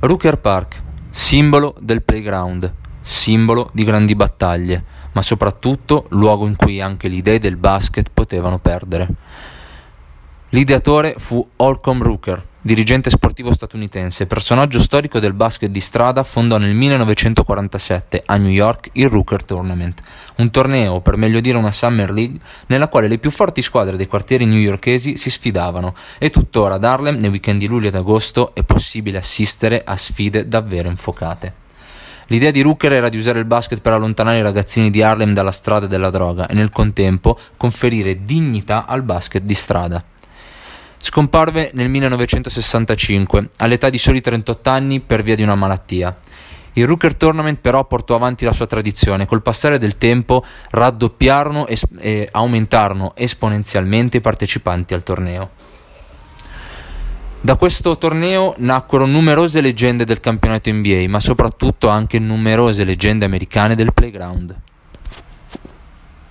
Rooker Park, simbolo del playground, simbolo di grandi battaglie, ma soprattutto luogo in cui anche le idee del basket potevano perdere. L'ideatore fu Holcomb Rooker, dirigente sportivo statunitense, personaggio storico del basket di strada, fondò nel 1947 a New York il Rooker Tournament, un torneo, o per meglio dire una Summer League, nella quale le più forti squadre dei quartieri newyorkesi si sfidavano e tuttora ad Harlem nei weekend di luglio ed agosto è possibile assistere a sfide davvero infocate. L'idea di Rooker era di usare il basket per allontanare i ragazzini di Harlem dalla strada dalla droga e nel contempo conferire dignità al basket di strada. Scomparve nel 1965, all'età di soli 38 anni per via di una malattia. Il Rooker Tournament però portò avanti la sua tradizione, col passare del tempo raddoppiarono e, e aumentarono esponenzialmente i partecipanti al torneo. Da questo torneo nacquero numerose leggende del campionato NBA, ma soprattutto anche numerose leggende americane del playground.